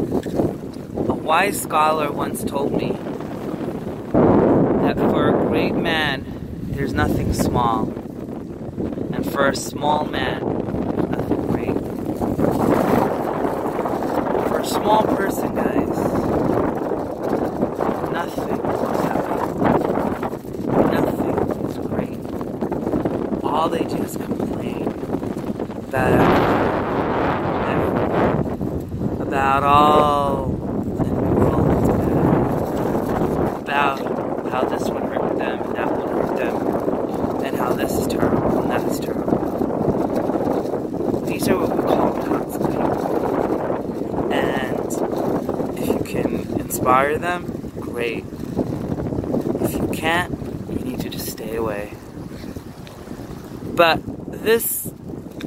A wise scholar once told me that for a great man, there's nothing small, and for a small man, nothing great. For a small person, guys, nothing is happy. Nothing is great. All they do is complain everything. About all the world that's bad. About how this one hurt them and that one hurt them. And how this is terrible and that is terrible. These are what we call people. And if you can inspire them, great. If you can't, you need to just stay away. But this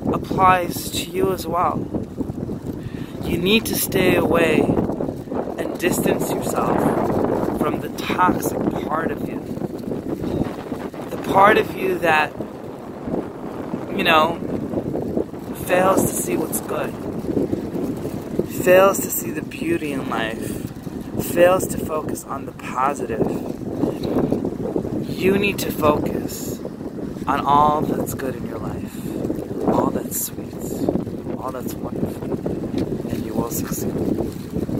applies to you as well. You need to stay away and distance yourself from the toxic part of you. The part of you that, you know, fails to see what's good, fails to see the beauty in life, fails to focus on the positive. You need to focus on all that's good in your life, all that's sweet, all that's wonderful, and you will succeed.